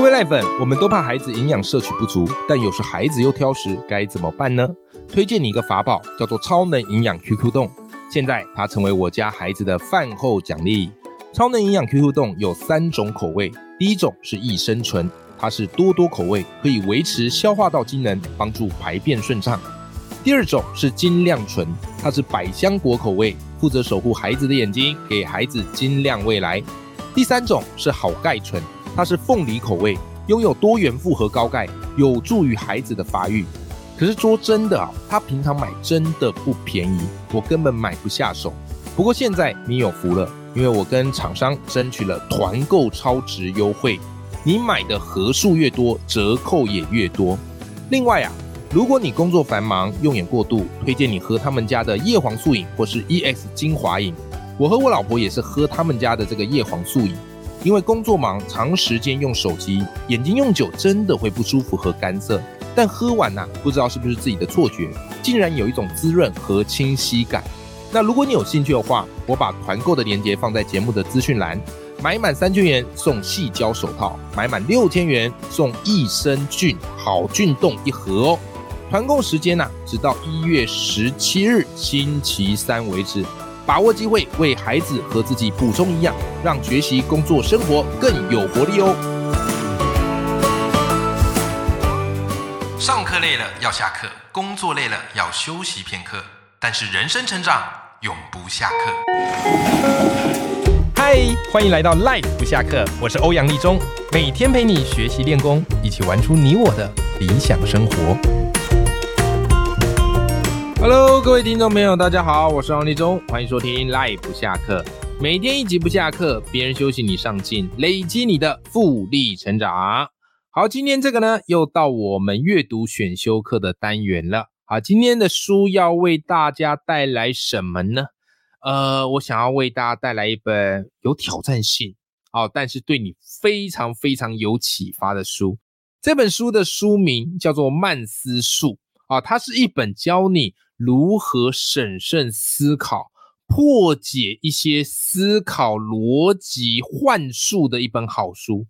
各位赖粉，我们都怕孩子营养摄取不足，但有时孩子又挑食，该怎么办呢？推荐你一个法宝，叫做超能营养 QQ 冻。现在它成为我家孩子的饭后奖励。超能营养 QQ 冻有三种口味，第一种是益生醇，它是多多口味，可以维持消化道机能，帮助排便顺畅。第二种是精亮醇，它是百香果口味，负责守护孩子的眼睛，给孩子精亮未来。第三种是好钙醇，它是凤梨口味，拥有多元复合高钙，有助于孩子的发育。可是说真的啊，它平常买真的不便宜，我根本买不下手。不过现在你有福了。因为我跟厂商争取了团购超值优惠，你买的盒数越多，折扣也越多。另外啊，如果你工作繁忙，用眼过度，推荐你喝他们家的叶黄素饮或是 EX 精华饮。我和我老婆也是喝他们家的这个叶黄素饮，因为工作忙，长时间用手机，眼睛用久真的会不舒服和干涩。但喝完呐，不知道是不是自己的错觉，竟然有一种滋润和清晰感。那如果你有兴趣的话，我把团购的链接放在节目的资讯栏。买满三千元送细胶手套，买满六千元送益生菌好菌冻一盒哦。团购时间呢，直到一月十七日星期三为止，把握机会，为孩子和自己补充营养，让学习、工作、生活更有活力哦。上课累了要下课，工作累了要休息片刻，但是人生成长。永不下课。嗨，欢迎来到 Life 不下课，我是欧阳立中，每天陪你学习练功，一起玩出你我的理想生活。Hello，各位听众朋友，大家好，我是王立中，欢迎收听 Life 不下课，每天一集不下课，别人休息你上进，累积你的复利成长。好，今天这个呢，又到我们阅读选修课的单元了。好，今天的书要为大家带来什么呢？呃，我想要为大家带来一本有挑战性，哦，但是对你非常非常有启发的书。这本书的书名叫做《慢思术》，啊，它是一本教你如何审慎思考、破解一些思考逻辑幻术的一本好书。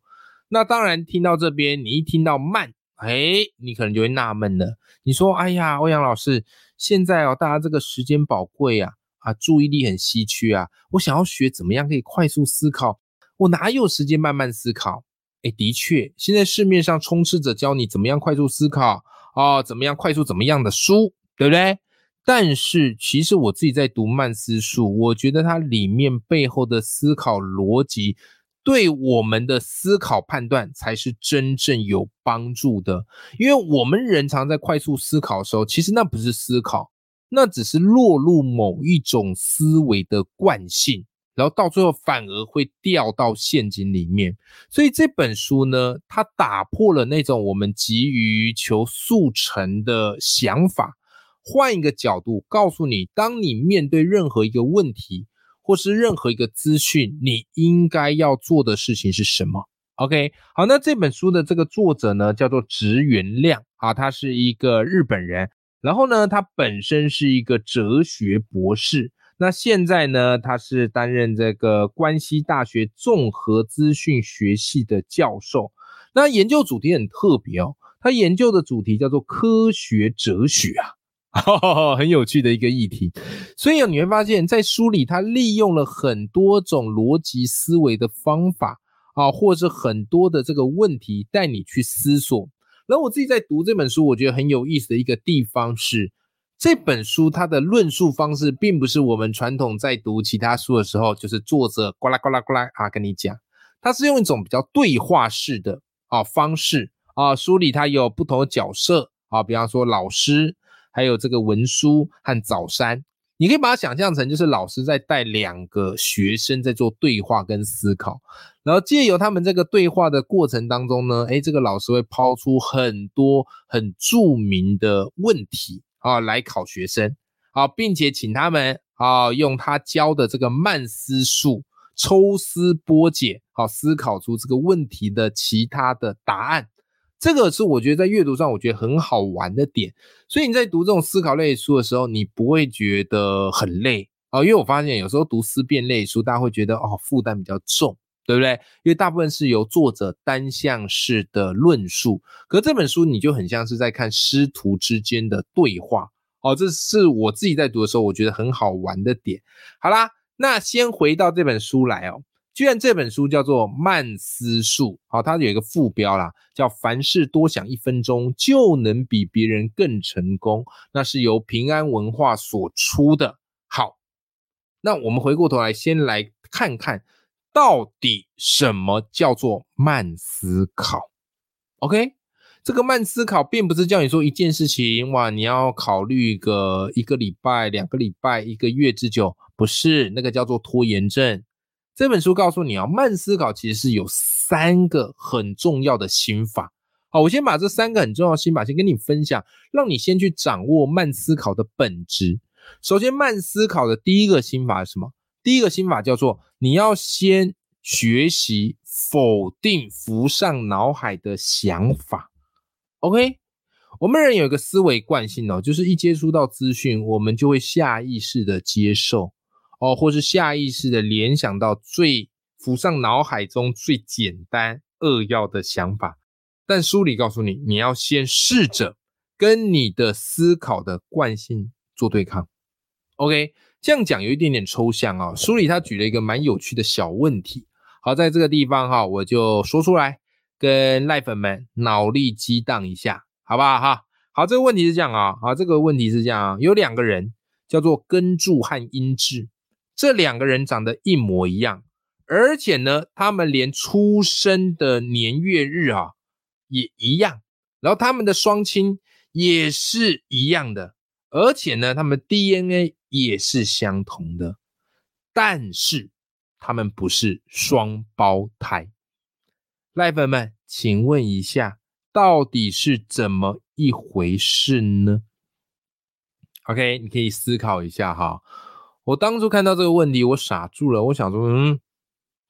那当然，听到这边，你一听到慢。哎，你可能就会纳闷了。你说：“哎呀，欧阳老师，现在哦，大家这个时间宝贵啊，啊，注意力很稀缺啊，我想要学怎么样可以快速思考，我哪有时间慢慢思考？”哎，的确，现在市面上充斥着教你怎么样快速思考哦，怎么样快速怎么样的书，对不对？但是，其实我自己在读慢思书，我觉得它里面背后的思考逻辑。对我们的思考判断才是真正有帮助的，因为我们人常在快速思考的时候，其实那不是思考，那只是落入某一种思维的惯性，然后到最后反而会掉到陷阱里面。所以这本书呢，它打破了那种我们急于求速成的想法，换一个角度告诉你，当你面对任何一个问题。或是任何一个资讯，你应该要做的事情是什么？OK，好，那这本书的这个作者呢，叫做直原亮啊，他是一个日本人，然后呢，他本身是一个哲学博士，那现在呢，他是担任这个关西大学综合资讯学系的教授，那研究主题很特别哦，他研究的主题叫做科学哲学啊。很有趣的一个议题，所以你会发现在书里，他利用了很多种逻辑思维的方法啊，或者很多的这个问题带你去思索。然后我自己在读这本书，我觉得很有意思的一个地方是，这本书它的论述方式，并不是我们传统在读其他书的时候，就是作者呱啦呱啦呱啦啊跟你讲，它是用一种比较对话式的啊方式啊，书里它有不同的角色啊，比方说老师。还有这个文书和早山，你可以把它想象成就是老师在带两个学生在做对话跟思考，然后借由他们这个对话的过程当中呢，诶，这个老师会抛出很多很著名的问题啊来考学生啊，并且请他们啊用他教的这个慢思术抽丝剥茧，好思考出这个问题的其他的答案。这个是我觉得在阅读上我觉得很好玩的点，所以你在读这种思考类书的时候，你不会觉得很累啊，因为我发现有时候读思辨类书，大家会觉得哦负担比较重，对不对？因为大部分是由作者单向式的论述，可这本书你就很像是在看师徒之间的对话哦。这是我自己在读的时候，我觉得很好玩的点。好啦，那先回到这本书来哦。居然这本书叫做《慢思术》，好，它有一个副标啦，叫“凡事多想一分钟，就能比别人更成功”。那是由平安文化所出的。好，那我们回过头来，先来看看到底什么叫做慢思考。OK，这个慢思考并不是叫你说一件事情哇，你要考虑个一个礼拜、两个礼拜、一个月之久，不是那个叫做拖延症。这本书告诉你啊，慢思考其实是有三个很重要的心法。好，我先把这三个很重要的心法先跟你分享，让你先去掌握慢思考的本质。首先，慢思考的第一个心法是什么？第一个心法叫做你要先学习否定浮上脑海的想法。OK，我们人有一个思维惯性哦，就是一接触到资讯，我们就会下意识的接受。哦，或是下意识的联想到最浮上脑海中最简单扼要的想法，但书里告诉你，你要先试着跟你的思考的惯性做对抗。OK，这样讲有一点点抽象啊。书里他举了一个蛮有趣的小问题，好，在这个地方哈，我就说出来，跟赖粉们脑力激荡一下，好不好哈？好，这个问题是这样啊，好，这个问题是这样啊，有两个人叫做根柱和音质。这两个人长得一模一样，而且呢，他们连出生的年月日啊也一样，然后他们的双亲也是一样的，而且呢，他们 DNA 也是相同的，但是他们不是双胞胎。赖粉们，请问一下，到底是怎么一回事呢？OK，你可以思考一下哈。我当初看到这个问题，我傻住了。我想说，嗯，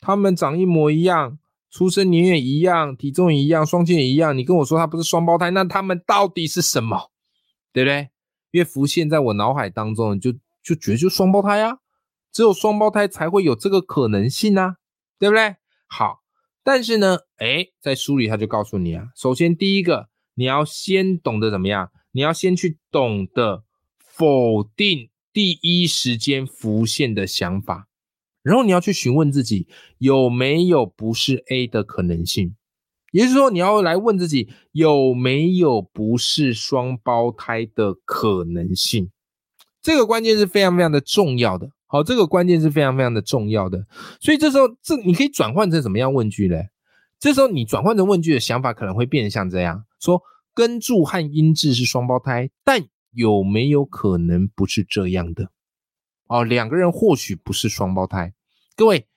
他们长一模一样，出生年月一样，体重一样，双亲也一样。你跟我说他不是双胞胎，那他们到底是什么？对不对？因为浮现在我脑海当中，就就觉得就双胞胎啊，只有双胞胎才会有这个可能性啊，对不对？好，但是呢，哎，在书里他就告诉你啊，首先第一个，你要先懂得怎么样，你要先去懂得否定。第一时间浮现的想法，然后你要去询问自己有没有不是 A 的可能性，也就是说，你要来问自己有没有不是双胞胎的可能性。这个关键是非常非常的重要的。好，这个关键是非常非常的重要的。所以这时候，这你可以转换成什么样问句嘞？这时候你转换成问句的想法可能会变得像这样说：根柱和音质是双胞胎，但。有没有可能不是这样的？哦，两个人或许不是双胞胎。各位，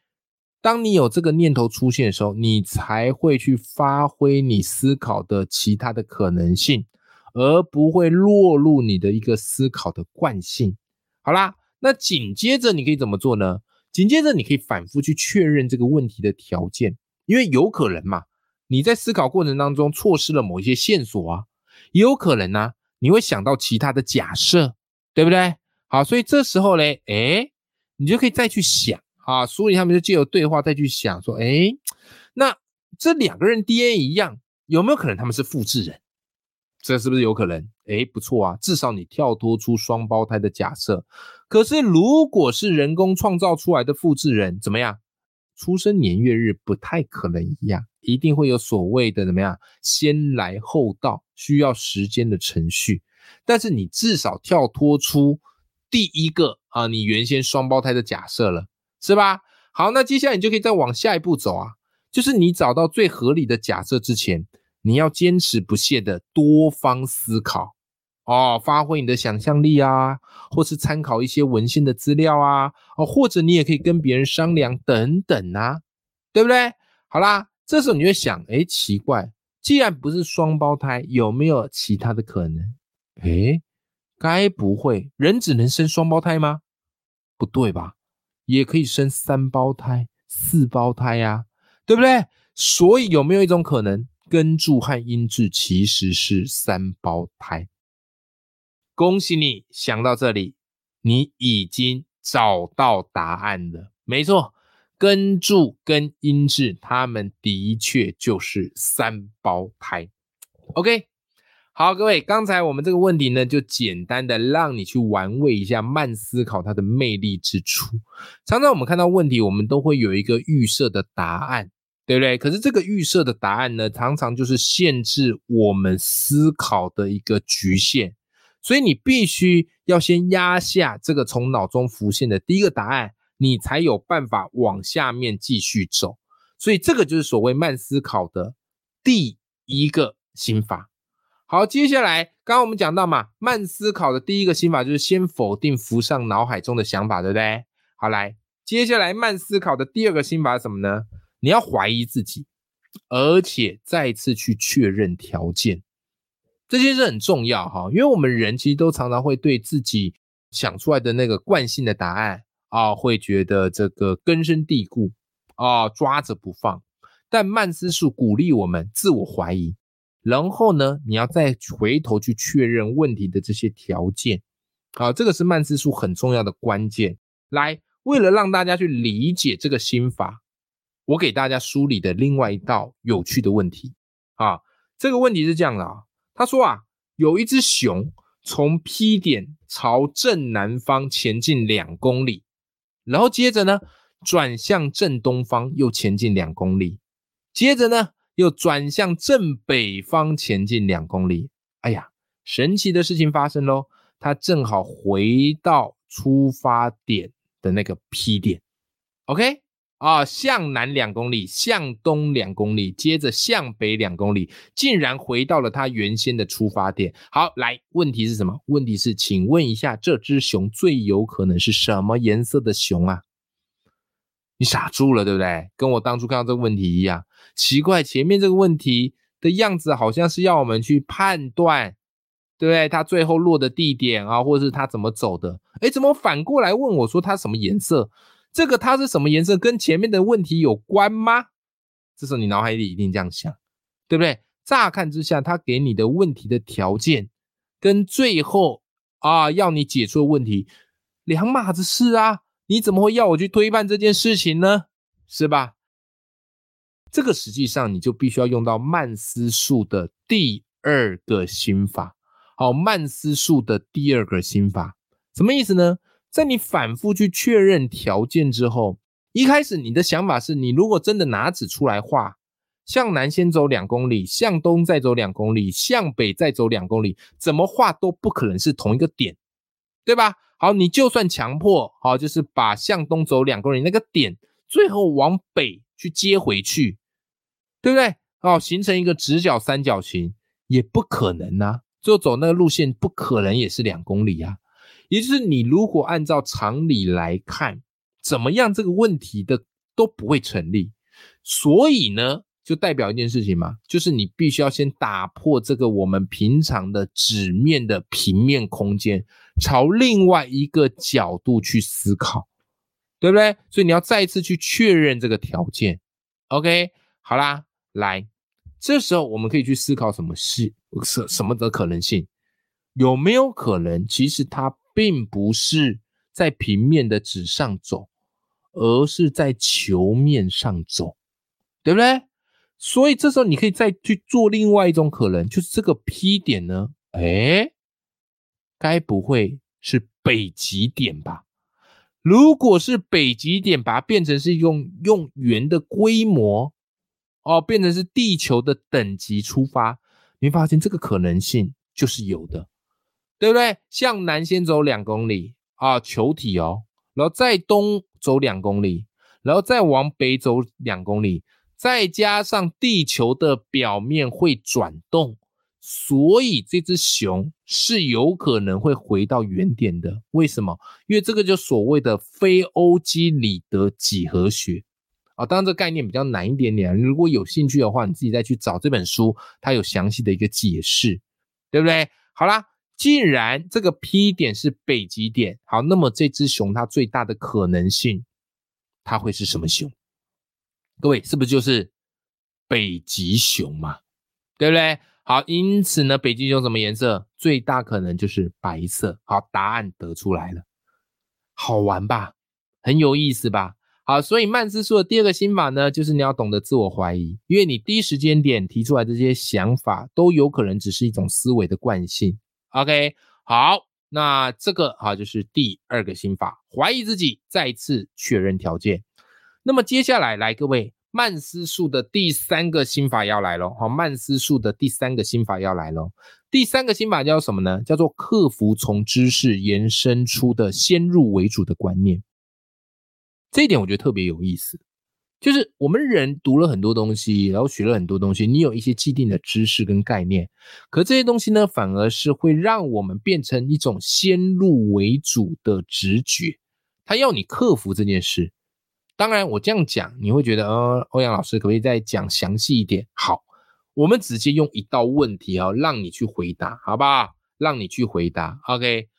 当你有这个念头出现的时候，你才会去发挥你思考的其他的可能性，而不会落入你的一个思考的惯性。好啦，那紧接着你可以怎么做呢？紧接着你可以反复去确认这个问题的条件，因为有可能嘛，你在思考过程当中错失了某一些线索啊，也有可能呢。你会想到其他的假设，对不对？好，所以这时候嘞，哎，你就可以再去想啊。书里他们就借由对话再去想说，哎，那这两个人 DNA 一样，有没有可能他们是复制人？这是不是有可能？哎，不错啊，至少你跳脱出双胞胎的假设。可是如果是人工创造出来的复制人，怎么样？出生年月日不太可能一样。一定会有所谓的怎么样，先来后到，需要时间的程序。但是你至少跳脱出第一个啊，你原先双胞胎的假设了，是吧？好，那接下来你就可以再往下一步走啊，就是你找到最合理的假设之前，你要坚持不懈的多方思考哦，发挥你的想象力啊，或是参考一些文献的资料啊，哦，或者你也可以跟别人商量等等啊，对不对？好啦。这时候你会想，哎，奇怪，既然不是双胞胎，有没有其他的可能？哎，该不会人只能生双胞胎吗？不对吧？也可以生三胞胎、四胞胎呀，对不对？所以有没有一种可能，根柱和音质其实是三胞胎？恭喜你想到这里，你已经找到答案了。没错。根柱跟音质，它们的确就是三胞胎。OK，好，各位，刚才我们这个问题呢，就简单的让你去玩味一下慢思考它的魅力之处。常常我们看到问题，我们都会有一个预设的答案，对不对？可是这个预设的答案呢，常常就是限制我们思考的一个局限。所以你必须要先压下这个从脑中浮现的第一个答案，你才有办法往下面继续走。所以这个就是所谓慢思考的第一个心法。好，接下来刚刚我们讲到嘛，慢思考的第一个心法就是先否定浮上脑海中的想法，对不对？好，来，接下来慢思考的第二个心法是什么呢？你要怀疑自己，而且再次去确认条件。这些是很重要哈，因为我们人其实都常常会对自己想出来的那个惯性的答案啊，会觉得这个根深蒂固啊，抓着不放。但曼斯术鼓励我们自我怀疑，然后呢，你要再回头去确认问题的这些条件。好，这个是曼斯术很重要的关键。来，为了让大家去理解这个心法，我给大家梳理的另外一道有趣的问题啊，这个问题是这样的啊。他说啊，有一只熊从 P 点朝正南方前进两公里，然后接着呢转向正东方又前进两公里，接着呢又转向正北方前进两公里。哎呀，神奇的事情发生喽，它正好回到出发点的那个 P 点。OK。啊，向南两公里，向东两公里，接着向北两公里，竟然回到了它原先的出发点。好，来，问题是什么？问题是，请问一下，这只熊最有可能是什么颜色的熊啊？你傻住了，对不对？跟我当初看到这个问题一样，奇怪，前面这个问题的样子好像是要我们去判断，对不对？它最后落的地点啊，或者是它怎么走的？哎，怎么反过来问我说它什么颜色？这个它是什么颜色？跟前面的问题有关吗？这时候你脑海里一定这样想，对不对？乍看之下，它给你的问题的条件跟最后啊要你解出的问题两码子事啊！你怎么会要我去推翻这件事情呢？是吧？这个实际上你就必须要用到慢思术的第二个心法。好，慢思术的第二个心法什么意思呢？在你反复去确认条件之后，一开始你的想法是你如果真的拿纸出来画，向南先走两公里，向东再走两公里，向北再走两公里，怎么画都不可能是同一个点，对吧？好，你就算强迫，好，就是把向东走两公里那个点，最后往北去接回去，对不对？哦，形成一个直角三角形也不可能啊，就走那个路线不可能也是两公里啊。也就是你如果按照常理来看，怎么样这个问题的都不会成立。所以呢，就代表一件事情嘛，就是你必须要先打破这个我们平常的纸面的平面空间，朝另外一个角度去思考，对不对？所以你要再一次去确认这个条件。OK，好啦，来，这时候我们可以去思考什么是什什么的可能性，有没有可能其实它。并不是在平面的纸上走，而是在球面上走，对不对？所以这时候你可以再去做另外一种可能，就是这个 P 点呢，哎，该不会是北极点吧？如果是北极点，把它变成是用用圆的规模，哦，变成是地球的等级出发，你会发现这个可能性就是有的。对不对？向南先走两公里啊，球体哦，然后再东走两公里，然后再往北走两公里，再加上地球的表面会转动，所以这只熊是有可能会回到原点的。为什么？因为这个就所谓的非欧几里得几何学啊。当然，这概念比较难一点点，如果有兴趣的话，你自己再去找这本书，它有详细的一个解释，对不对？好啦。既然这个 P 点是北极点，好，那么这只熊它最大的可能性，它会是什么熊？各位是不是就是北极熊嘛？对不对？好，因此呢，北极熊什么颜色？最大可能就是白色。好，答案得出来了，好玩吧？很有意思吧？好，所以曼斯数的第二个心法呢，就是你要懂得自我怀疑，因为你第一时间点提出来这些想法，都有可能只是一种思维的惯性。OK，好，那这个啊就是第二个心法，怀疑自己，再次确认条件。那么接下来来，各位曼斯数的第三个心法要来喽。好，曼斯数的第三个心法要来喽。第三个心法叫什么呢？叫做克服从知识延伸出的先入为主的观念。这一点我觉得特别有意思，就是我们人读了很多东西，然后学了很多东西，你有一些既定的知识跟概念，可这些东西呢，反而是会让我们变成一种先入为主的直觉，他要你克服这件事。当然，我这样讲你会觉得，呃，欧阳老师可不可以再讲详细一点？好，我们直接用一道问题啊，让你去回答，好不好？让你去回答。OK，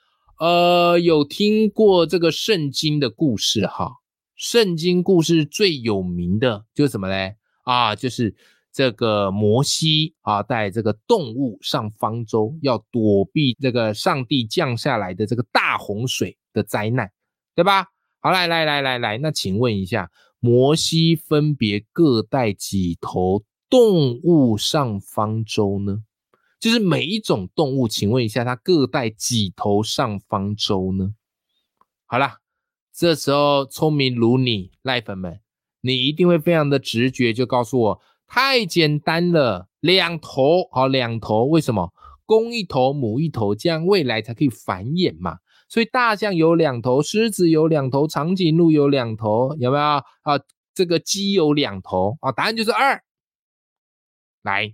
呃，有听过这个圣经的故事哈？圣经故事最有名的就是什么嘞？啊，就是这个摩西啊，带这个动物上方舟，要躲避这个上帝降下来的这个大洪水的灾难，对吧？好，来来来来来，那请问一下，摩西分别各带几头动物上方舟呢？就是每一种动物，请问一下，它各带几头上方舟呢？好了。这时候，聪明如你赖粉们，你一定会非常的直觉就告诉我，太简单了，两头好，两头为什么？公一头，母一头，这样未来才可以繁衍嘛。所以大象有两头，狮子有两头，长颈鹿有两头，有没有啊？这个鸡有两头啊？答案就是二。来，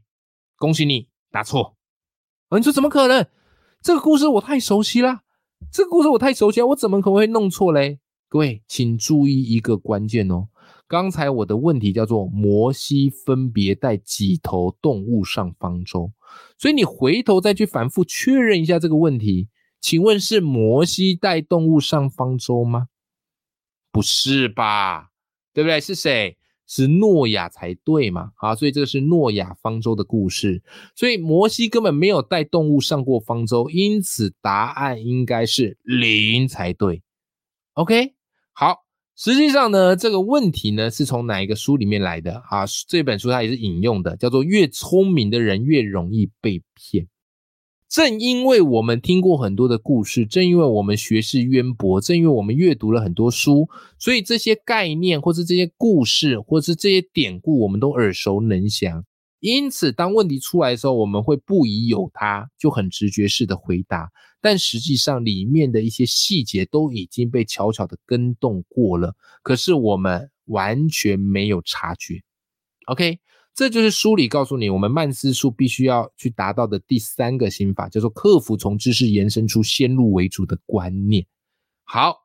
恭喜你答错。你说怎么可能？这个故事我太熟悉了，这个故事我太熟悉了，我怎么可能会弄错嘞？各位，请注意一个关键哦。刚才我的问题叫做摩西分别带几头动物上方舟，所以你回头再去反复确认一下这个问题。请问是摩西带动物上方舟吗？不是吧？对不对？是谁？是诺亚才对嘛？好，所以这个是诺亚方舟的故事。所以摩西根本没有带动物上过方舟，因此答案应该是零才对。OK。好，实际上呢，这个问题呢是从哪一个书里面来的啊？这本书它也是引用的，叫做“越聪明的人越容易被骗”。正因为我们听过很多的故事，正因为我们学识渊博，正因为我们阅读了很多书，所以这些概念，或是这些故事，或是这些典故，我们都耳熟能详。因此，当问题出来的时候，我们会不疑有他，就很直觉式的回答。但实际上，里面的一些细节都已经被悄悄的跟动过了，可是我们完全没有察觉。OK，这就是书里告诉你，我们曼斯数必须要去达到的第三个心法，叫做克服从知识延伸出先入为主的观念。好。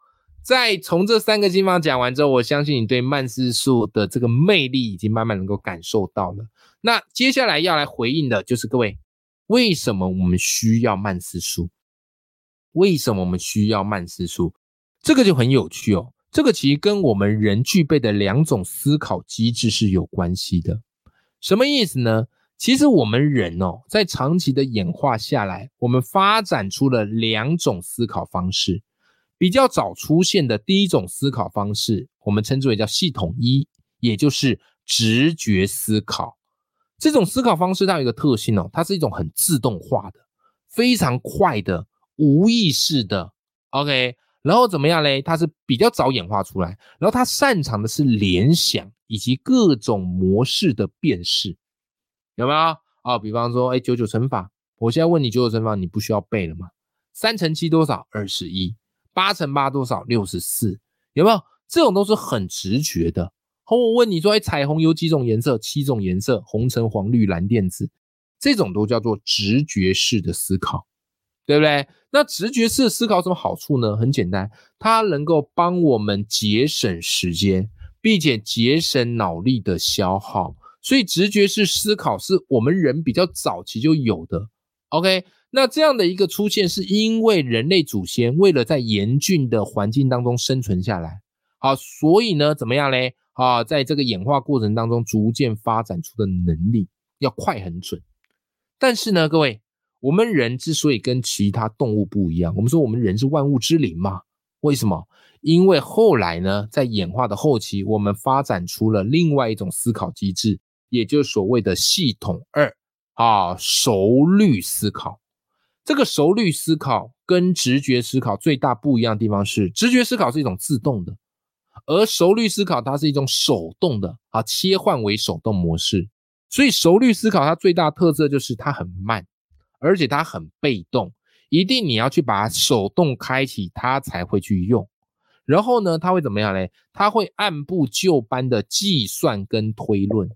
在从这三个地方讲完之后，我相信你对曼斯数的这个魅力已经慢慢能够感受到了。那接下来要来回应的就是各位，为什么我们需要曼斯数？为什么我们需要曼斯数？这个就很有趣哦。这个其实跟我们人具备的两种思考机制是有关系的。什么意思呢？其实我们人哦，在长期的演化下来，我们发展出了两种思考方式。比较早出现的第一种思考方式，我们称之为叫系统一，也就是直觉思考。这种思考方式它有一个特性哦，它是一种很自动化的、非常快的、无意识的。OK，然后怎么样嘞？它是比较早演化出来，然后它擅长的是联想以及各种模式的辨识，有没有啊？比方说，哎，九九乘法，我现在问你九九乘法，你不需要背了吗？三乘七多少？二十一。八乘八多少？六十四，有没有？这种都是很直觉的。好，我问你说，哎，彩虹有几种颜色？七种颜色：红、橙、黄、绿、蓝、靛、紫。这种都叫做直觉式的思考，对不对？那直觉式思考什么好处呢？很简单，它能够帮我们节省时间，并且节省脑力的消耗。所以，直觉式思考是我们人比较早期就有的。OK。那这样的一个出现，是因为人类祖先为了在严峻的环境当中生存下来，好，所以呢，怎么样嘞？啊，在这个演化过程当中，逐渐发展出的能力要快很准。但是呢，各位，我们人之所以跟其他动物不一样，我们说我们人是万物之灵嘛，为什么？因为后来呢，在演化的后期，我们发展出了另外一种思考机制，也就是所谓的系统二啊，熟虑思考。这个熟虑思考跟直觉思考最大不一样的地方是，直觉思考是一种自动的，而熟虑思考它是一种手动的啊，切换为手动模式。所以熟虑思考它最大特色就是它很慢，而且它很被动，一定你要去把手动开启，它才会去用。然后呢，它会怎么样嘞？它会按部就班的计算跟推论，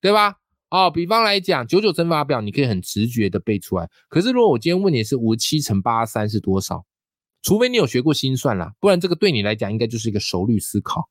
对吧？哦，比方来讲，九九乘法表你可以很直觉的背出来。可是如果我今天问你是五十七乘八三是多少，除非你有学过心算啦，不然这个对你来讲应该就是一个熟虑思考，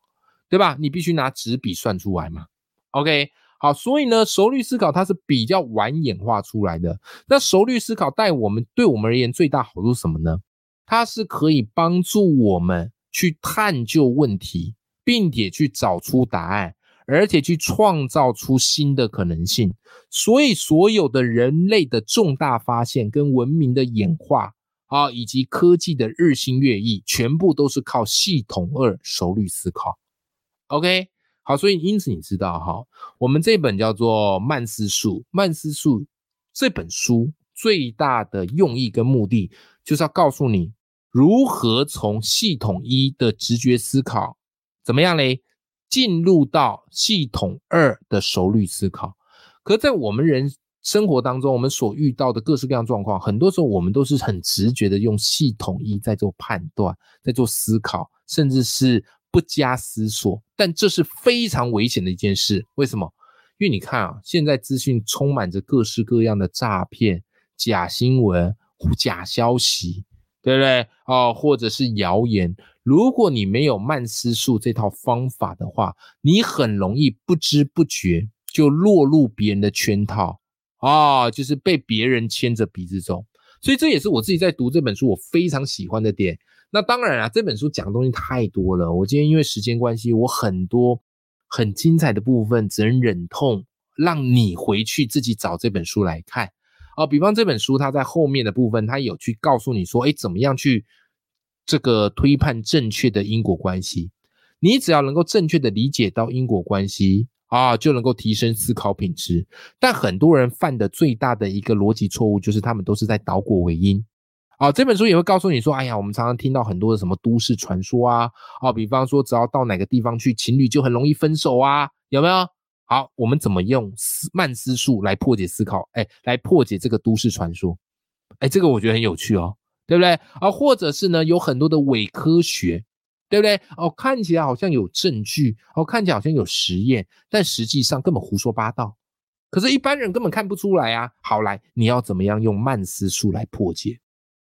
对吧？你必须拿纸笔算出来嘛。OK，好，所以呢，熟虑思考它是比较晚演化出来的。那熟虑思考带我们对我们而言最大好处是什么呢？它是可以帮助我们去探究问题，并且去找出答案。而且去创造出新的可能性，所以所有的人类的重大发现跟文明的演化啊，以及科技的日新月异，全部都是靠系统二熟虑思考。OK，好，所以因此你知道哈，我们这本叫做《曼斯术》，《曼斯术》这本书最大的用意跟目的，就是要告诉你如何从系统一的直觉思考怎么样嘞？进入到系统二的熟虑思考，可在我们人生活当中，我们所遇到的各式各样状况，很多时候我们都是很直觉的用系统一在做判断，在做思考，甚至是不加思索。但这是非常危险的一件事。为什么？因为你看啊，现在资讯充满着各式各样的诈骗、假新闻、假消息，对不对？哦，或者是谣言。如果你没有慢思术这套方法的话，你很容易不知不觉就落入别人的圈套啊，就是被别人牵着鼻子走。所以这也是我自己在读这本书我非常喜欢的点。那当然啊，这本书讲的东西太多了，我今天因为时间关系，我很多很精彩的部分只能忍痛让你回去自己找这本书来看啊。比方这本书它在后面的部分，它有去告诉你说，哎，怎么样去。这个推判正确的因果关系，你只要能够正确的理解到因果关系啊，就能够提升思考品质。但很多人犯的最大的一个逻辑错误，就是他们都是在导果为因。啊，这本书也会告诉你说，哎呀，我们常常听到很多的什么都市传说啊，啊，比方说只要到哪个地方去，情侣就很容易分手啊，有没有？好，我们怎么用思慢思术来破解思考？哎，来破解这个都市传说？哎，这个我觉得很有趣哦。对不对啊？或者是呢，有很多的伪科学，对不对？哦，看起来好像有证据，哦，看起来好像有实验，但实际上根本胡说八道。可是，一般人根本看不出来啊。好，来，你要怎么样用慢思术来破解？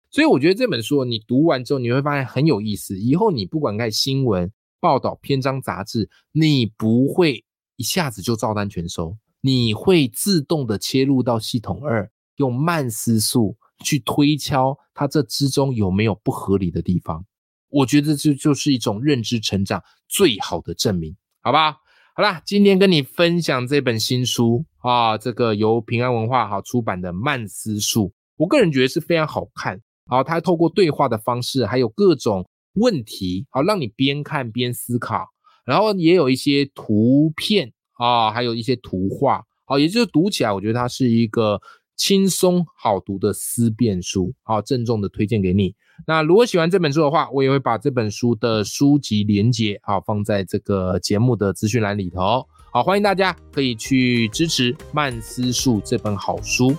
所以，我觉得这本书你读完之后，你会发现很有意思。以后你不管看新闻报道、篇章、杂志，你不会一下子就照单全收，你会自动的切入到系统二，用慢思术。去推敲它这之中有没有不合理的地方，我觉得这就是一种认知成长最好的证明，好吧？好啦，今天跟你分享这本新书啊，这个由平安文化好出版的《慢思术》，我个人觉得是非常好看。好，它透过对话的方式，还有各种问题，好让你边看边思考，然后也有一些图片啊，还有一些图画，好，也就是读起来，我觉得它是一个。轻松好读的思辨书，好郑重的推荐给你。那如果喜欢这本书的话，我也会把这本书的书籍连接啊放在这个节目的资讯栏里头。好，欢迎大家可以去支持《慢思术》这本好书。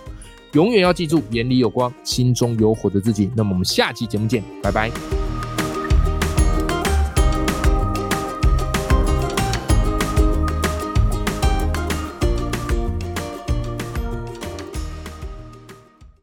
永远要记住，眼里有光，心中有火的自己。那么我们下期节目见，拜拜。